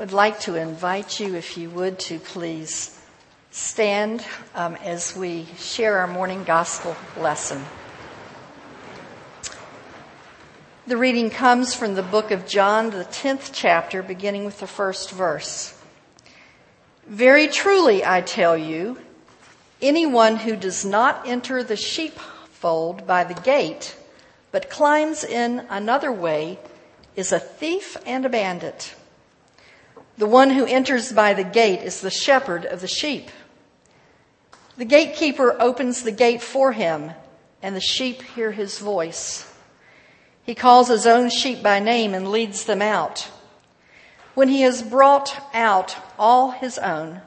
would like to invite you, if you would, to please stand um, as we share our morning gospel lesson. The reading comes from the book of John, the 10th chapter, beginning with the first verse. Very truly, I tell you, anyone who does not enter the sheepfold by the gate, but climbs in another way, is a thief and a bandit. The one who enters by the gate is the shepherd of the sheep. The gatekeeper opens the gate for him, and the sheep hear his voice. He calls his own sheep by name and leads them out. When he has brought out all his own,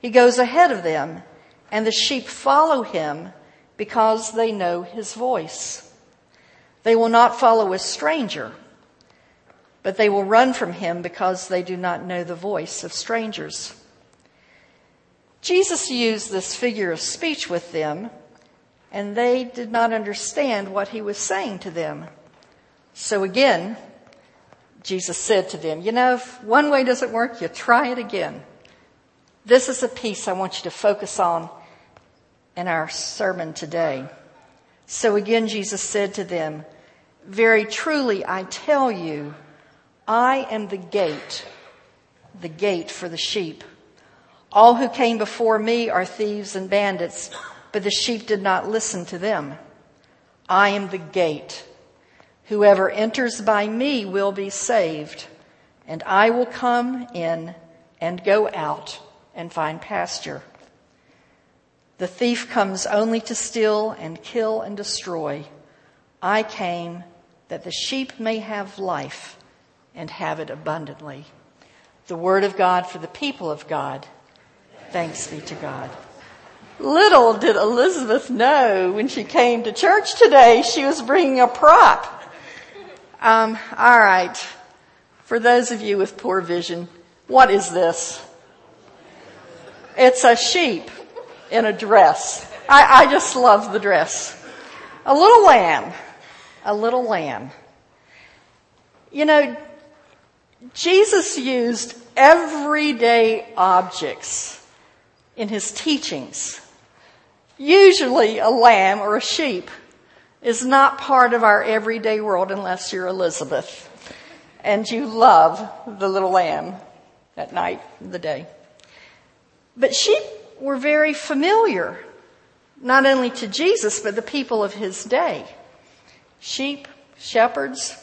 he goes ahead of them, and the sheep follow him because they know his voice. They will not follow a stranger but they will run from him because they do not know the voice of strangers. Jesus used this figure of speech with them, and they did not understand what he was saying to them. So again, Jesus said to them, You know, if one way doesn't work, you try it again. This is a piece I want you to focus on in our sermon today. So again, Jesus said to them, Very truly, I tell you, I am the gate, the gate for the sheep. All who came before me are thieves and bandits, but the sheep did not listen to them. I am the gate. Whoever enters by me will be saved, and I will come in and go out and find pasture. The thief comes only to steal and kill and destroy. I came that the sheep may have life and have it abundantly. The word of God for the people of God. Thanks be to God. Little did Elizabeth know when she came to church today, she was bringing a prop. Um, all right. For those of you with poor vision, what is this? It's a sheep in a dress. I, I just love the dress. A little lamb. A little lamb. You know, Jesus used everyday objects in his teachings. Usually a lamb or a sheep is not part of our everyday world unless you're Elizabeth and you love the little lamb at night, the day. But sheep were very familiar, not only to Jesus, but the people of his day. Sheep, shepherds,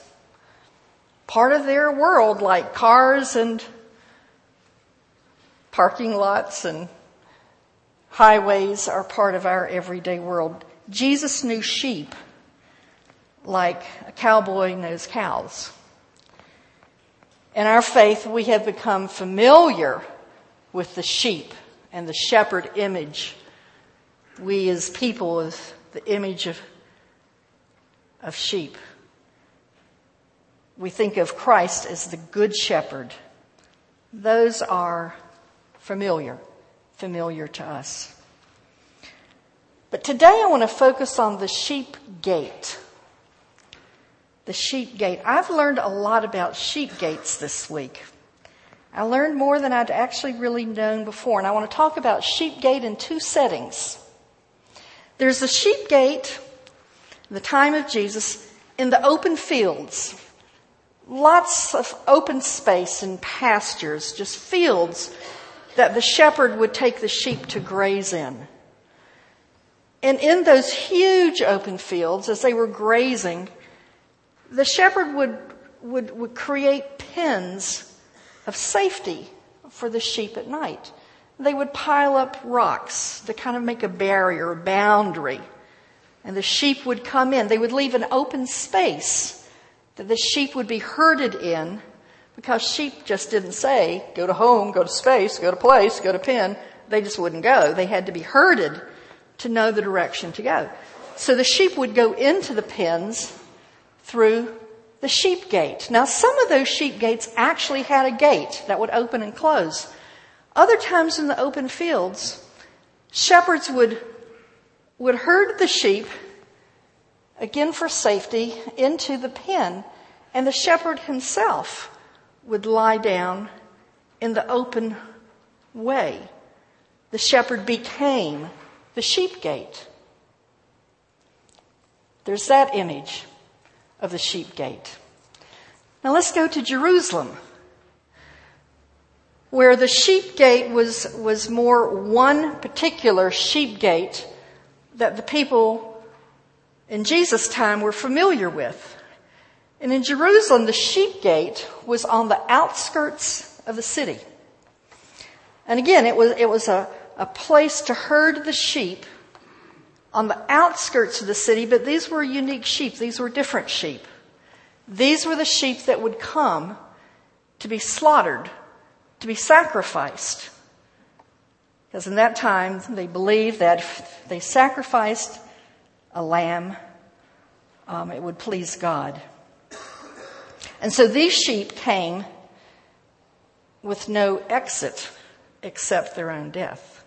part of their world, like cars and parking lots and highways are part of our everyday world. Jesus knew sheep like a cowboy knows cows. In our faith, we have become familiar with the sheep and the shepherd image. We as people with the image of, of sheep we think of Christ as the good shepherd. Those are familiar, familiar to us. But today I want to focus on the sheep gate. The sheep gate. I've learned a lot about sheep gates this week. I learned more than I'd actually really known before, and I want to talk about sheep gate in two settings. There's the sheep gate, the time of Jesus, in the open fields lots of open space and pastures, just fields that the shepherd would take the sheep to graze in. And in those huge open fields, as they were grazing, the shepherd would, would, would create pens of safety for the sheep at night. They would pile up rocks to kind of make a barrier, a boundary. And the sheep would come in. They would leave an open space that the sheep would be herded in because sheep just didn't say, go to home, go to space, go to place, go to pen. They just wouldn't go. They had to be herded to know the direction to go. So the sheep would go into the pens through the sheep gate. Now some of those sheep gates actually had a gate that would open and close. Other times in the open fields, shepherds would, would herd the sheep again for safety, into the pen, and the shepherd himself would lie down in the open way. The shepherd became the sheep gate. There's that image of the sheep gate. Now let's go to Jerusalem, where the sheep gate was, was more one particular sheep gate that the people in Jesus' time were familiar with. And in Jerusalem, the sheep gate was on the outskirts of the city. And again, it was, it was a, a place to herd the sheep on the outskirts of the city, but these were unique sheep. These were different sheep. These were the sheep that would come to be slaughtered, to be sacrificed. Because in that time, they believed that if they sacrificed a lamb, um, it would please God. And so these sheep came with no exit except their own death.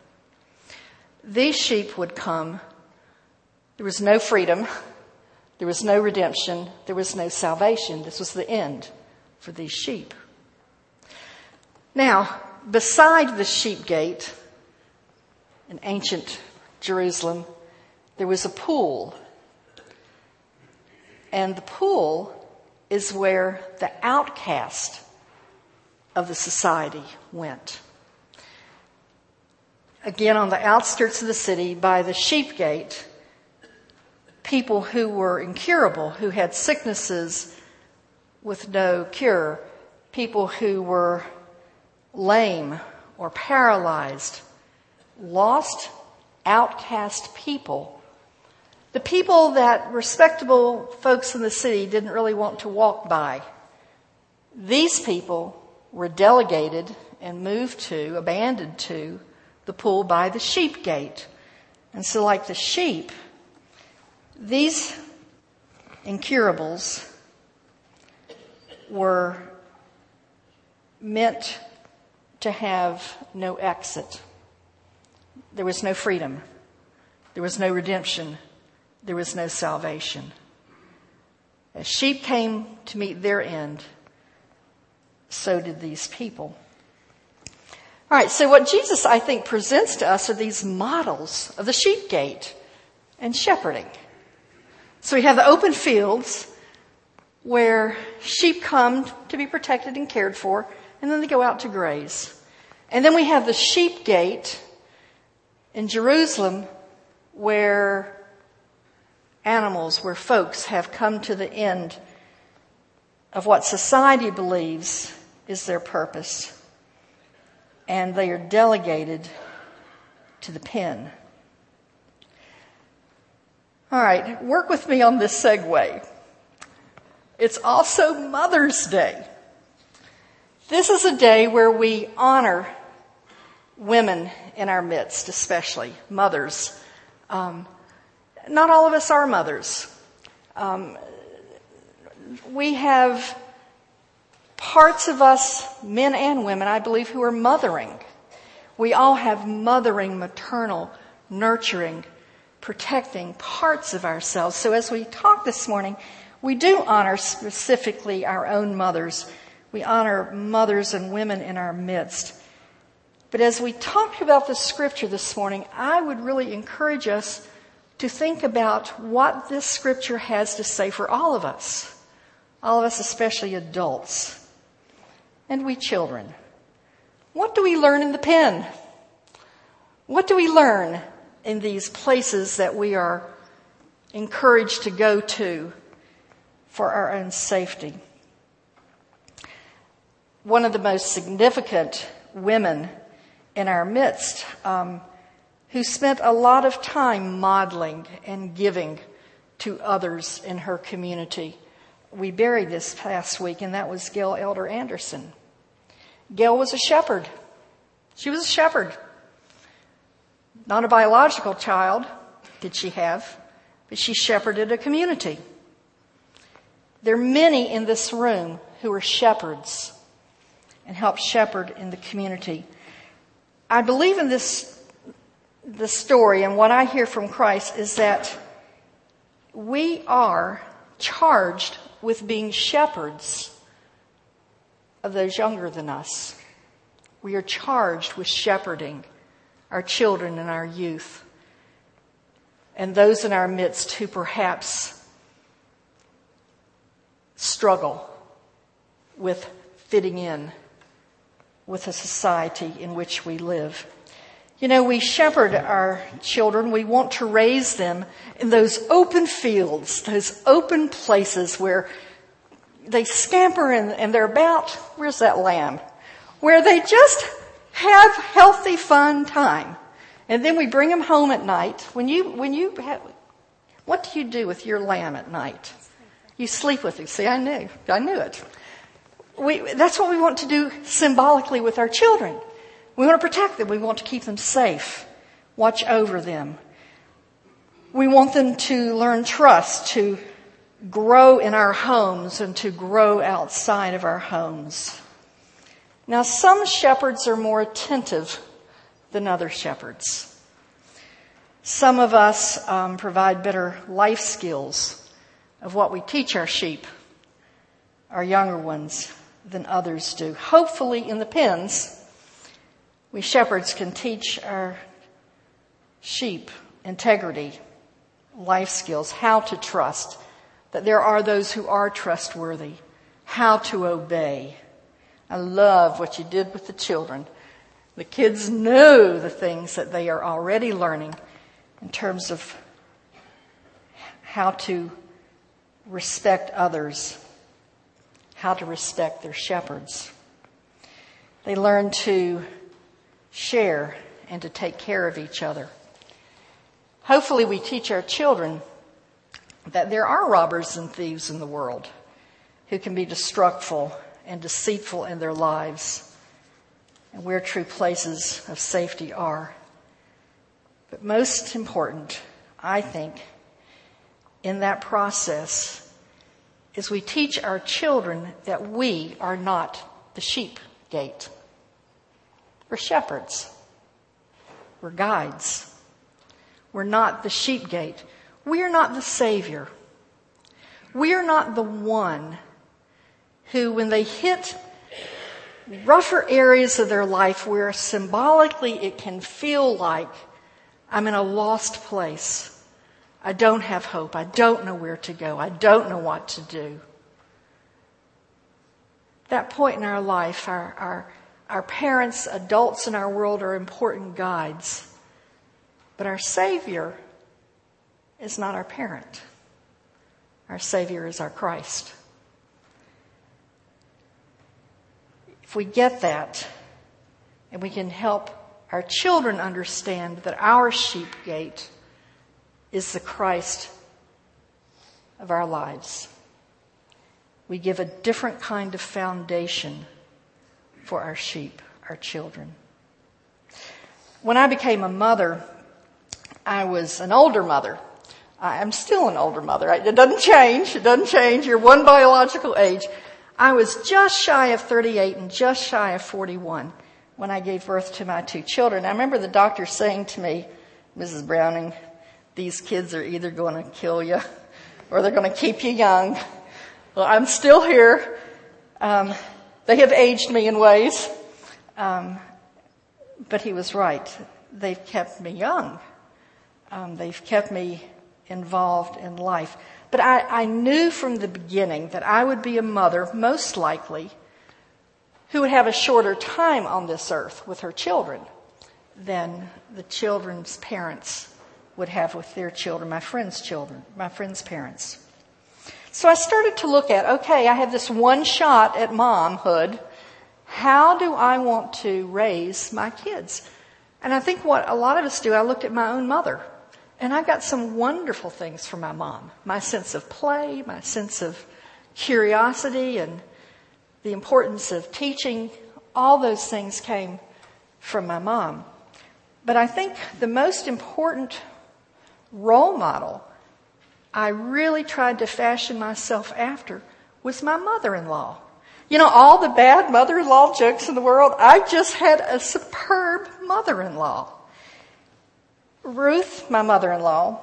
These sheep would come. There was no freedom. There was no redemption. There was no salvation. This was the end for these sheep. Now, beside the sheep gate in ancient Jerusalem, there was a pool. And the pool is where the outcast of the society went. Again, on the outskirts of the city by the sheep gate, people who were incurable, who had sicknesses with no cure, people who were lame or paralyzed, lost, outcast people. The people that respectable folks in the city didn't really want to walk by. These people were delegated and moved to, abandoned to, the pool by the sheep gate. And so, like the sheep, these incurables were meant to have no exit. There was no freedom. There was no redemption. There was no salvation. As sheep came to meet their end, so did these people. All right, so what Jesus, I think, presents to us are these models of the sheep gate and shepherding. So we have the open fields where sheep come to be protected and cared for, and then they go out to graze. And then we have the sheep gate in Jerusalem where animals, where folks have come to the end of what society believes is their purpose. And they are delegated to the pen. All right, work with me on this segue. It's also Mother's Day. This is a day where we honor women in our midst, especially mothers. Um, not all of us are mothers. Um, we have parts of us, men and women, I believe, who are mothering. We all have mothering, maternal, nurturing protecting parts of ourselves. So as we talk this morning, we do honor specifically our own mothers. We honor mothers and women in our midst. But as we talk about the scripture this morning, I would really encourage us to think about what this scripture has to say for all of us. All of us, especially adults. And we children. What do we learn in the pen? What do we learn in these places that we are encouraged to go to for our own safety. One of the most significant women in our midst um, who spent a lot of time modeling and giving to others in her community. We buried this past week, and that was Gail Elder Anderson. Gail was a shepherd. She was a shepherd. Not a biological child did she have, but she shepherded a community. There are many in this room who are shepherds and help shepherd in the community. I believe in this, the story and what I hear from Christ is that we are charged with being shepherds of those younger than us. We are charged with shepherding our children and our youth and those in our midst who perhaps struggle with fitting in with the society in which we live. You know, we shepherd our children. We want to raise them in those open fields, those open places where they scamper and, and they're about, where's that lamb? Where they just have healthy, fun time. And then we bring them home at night. When you, when you have, what do you do with your lamb at night? You sleep with it. See, I knew. I knew it. We, that's what we want to do symbolically with our children. We want to protect them. We want to keep them safe. Watch over them. We want them to learn trust, to grow in our homes and to grow outside of our homes. Now, some shepherds are more attentive than other shepherds. Some of us um, provide better life skills of what we teach our sheep, our younger ones, than others do. Hopefully, in the pens, we shepherds can teach our sheep integrity, life skills, how to trust, that there are those who are trustworthy, how to obey. I love what you did with the children. The kids know the things that they are already learning in terms of how to respect others, how to respect their shepherds. They learn to share and to take care of each other. Hopefully, we teach our children that there are robbers and thieves in the world who can be destructful and deceitful in their lives and where true places of safety are. But most important, I think, in that process is we teach our children that we are not the sheep gate. We're shepherds. We're guides. We're not the sheep gate. We are not the Savior. We are not the one who, when they hit rougher areas of their life where symbolically it can feel like I'm in a lost place, I don't have hope, I don't know where to go, I don't know what to do. That point in our life, our, our, our parents, adults in our world are important guides. But our Savior is not our parent. Our Savior is our Christ. If we get that, and we can help our children understand that our sheep gate is the Christ of our lives, we give a different kind of foundation for our sheep, our children. When I became a mother, I was an older mother. I'm still an older mother. It doesn't change. It doesn't change. You're one biological age. I was just shy of 38 and just shy of 41 when I gave birth to my two children. I remember the doctor saying to me, Mrs. Browning, these kids are either going to kill you or they're going to keep you young. Well, I'm still here. Um, they have aged me in ways. Um, but he was right. They've kept me young. Um, they've kept me involved in life. But I, I knew from the beginning that I would be a mother, most likely, who would have a shorter time on this earth with her children than the children's parents would have with their children, my friends' children, my friends' parents. So I started to look at, okay, I have this one shot at momhood. How do I want to raise my kids? And I think what a lot of us do, I looked at my own mother. And I got some wonderful things from my mom. My sense of play, my sense of curiosity and the importance of teaching, all those things came from my mom. But I think the most important role model I really tried to fashion myself after was my mother-in-law. You know, all the bad mother-in-law jokes in the world, I just had a superb mother-in-law. Ruth, my mother in law,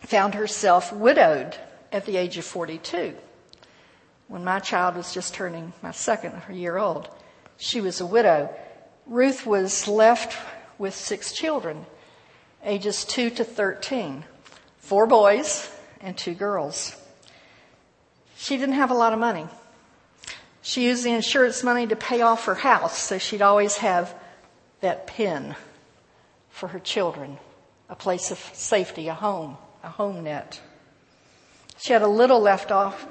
found herself widowed at the age of 42. When my child was just turning my second year old, she was a widow. Ruth was left with six children, ages 2 to 13, four boys and two girls. She didn't have a lot of money. She used the insurance money to pay off her house, so she'd always have that pin for her children, a place of safety, a home, a home net. She had a little left off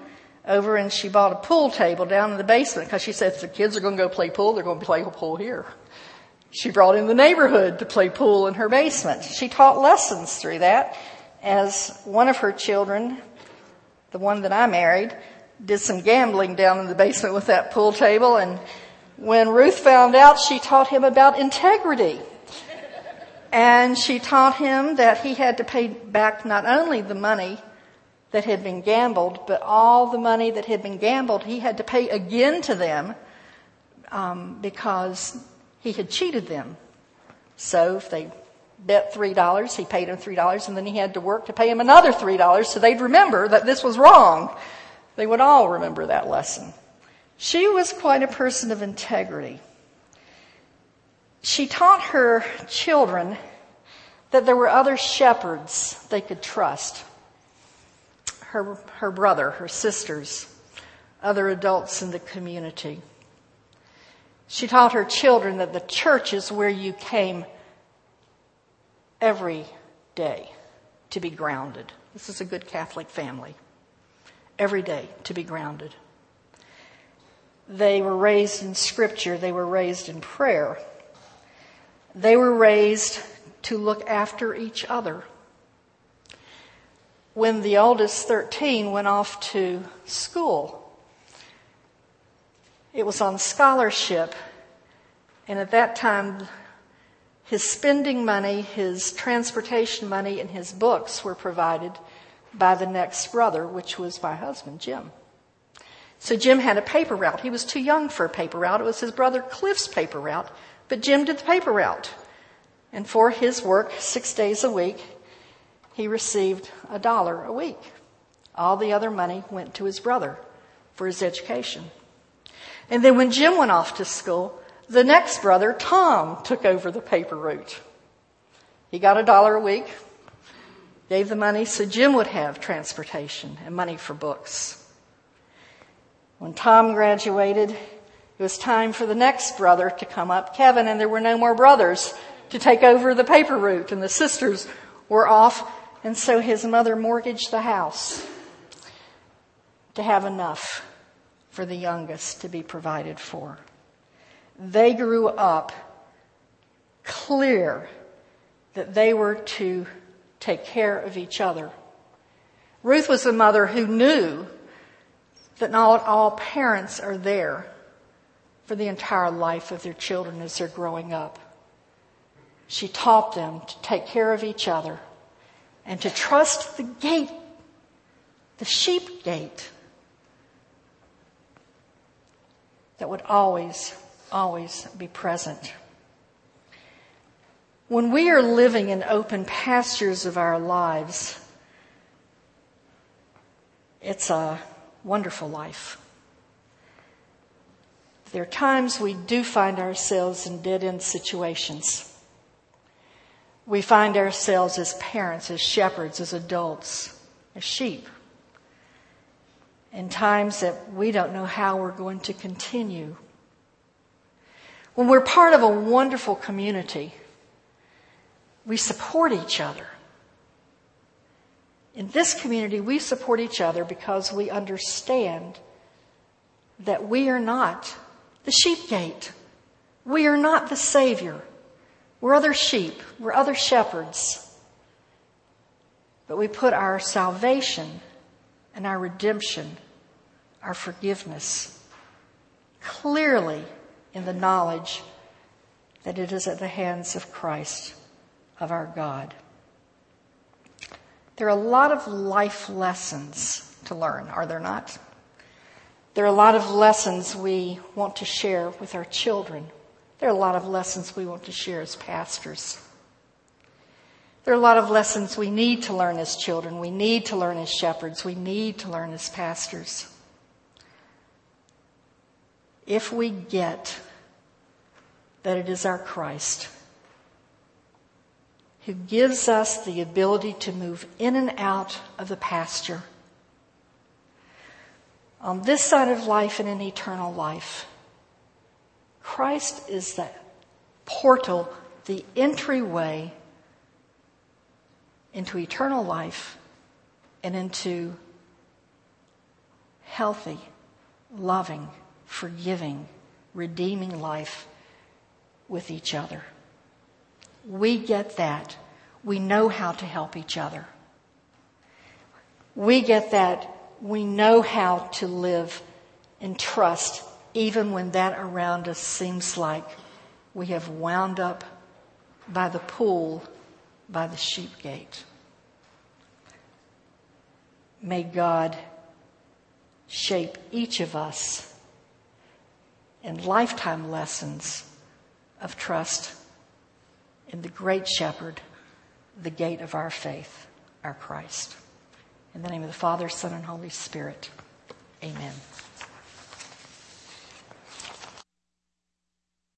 over and she bought a pool table down in the basement because she said if the kids are going to go play pool, they're going to play pool here. She brought in the neighborhood to play pool in her basement. She taught lessons through that as one of her children, the one that I married, did some gambling down in the basement with that pool table and when Ruth found out, she taught him about integrity. And she taught him that he had to pay back not only the money that had been gambled, but all the money that had been gambled, he had to pay again to them um, because he had cheated them. So if they bet $3, he paid him $3, and then he had to work to pay him another $3 so they'd remember that this was wrong. They would all remember that lesson. She was quite a person of integrity. She taught her children that there were other shepherds they could trust. Her, her brother, her sisters, other adults in the community. She taught her children that the church is where you came every day to be grounded. This is a good Catholic family. Every day to be grounded. They were raised in scripture. They were raised in prayer. They were raised to look after each other. When the oldest 13 went off to school, it was on scholarship. And at that time, his spending money, his transportation money, and his books were provided by the next brother, which was my husband, Jim. So Jim had a paper route. He was too young for a paper route. It was his brother Cliff's paper route, but Jim did the paper route. And for his work, six days a week, he received a dollar a week. All the other money went to his brother for his education. And then when Jim went off to school, the next brother, Tom, took over the paper route. He got a dollar a week, gave the money so Jim would have transportation and money for books. When Tom graduated, it was time for the next brother to come up, Kevin, and there were no more brothers to take over the paper route, and the sisters were off, and so his mother mortgaged the house to have enough for the youngest to be provided for. They grew up clear that they were to take care of each other. Ruth was a mother who knew that not all parents are there for the entire life of their children as they're growing up. She taught them to take care of each other and to trust the gate, the sheep gate, that would always, always be present. When we are living in open pastures of our lives, it's a wonderful life. There are times we do find ourselves in dead end situations. We find ourselves as parents, as shepherds, as adults, as sheep. In times that we don't know how we're going to continue. When we're part of a wonderful community, we support each other. In this community, we support each other because we understand that we are not the sheep gate. We are not the Savior. We're other sheep. We're other shepherds. But we put our salvation and our redemption, our forgiveness, clearly in the knowledge that it is at the hands of Christ, of our God. There are a lot of life lessons to learn, are there not? There are a lot of lessons we want to share with our children. There are a lot of lessons we want to share as pastors. There are a lot of lessons we need to learn as children. We need to learn as shepherds. We need to learn as pastors. If we get that it is our Christ who gives us the ability to move in and out of the pasture on this side of life and in eternal life. Christ is the portal, the entryway into eternal life and into healthy, loving, forgiving, redeeming life with each other. We get that. We know how to help each other. We get that. We know how to live in trust even when that around us seems like we have wound up by the pool by the sheep gate. May God shape each of us in lifetime lessons of trust in the great shepherd, the gate of our faith, our Christ. In the name of the Father, Son, and Holy Spirit, amen.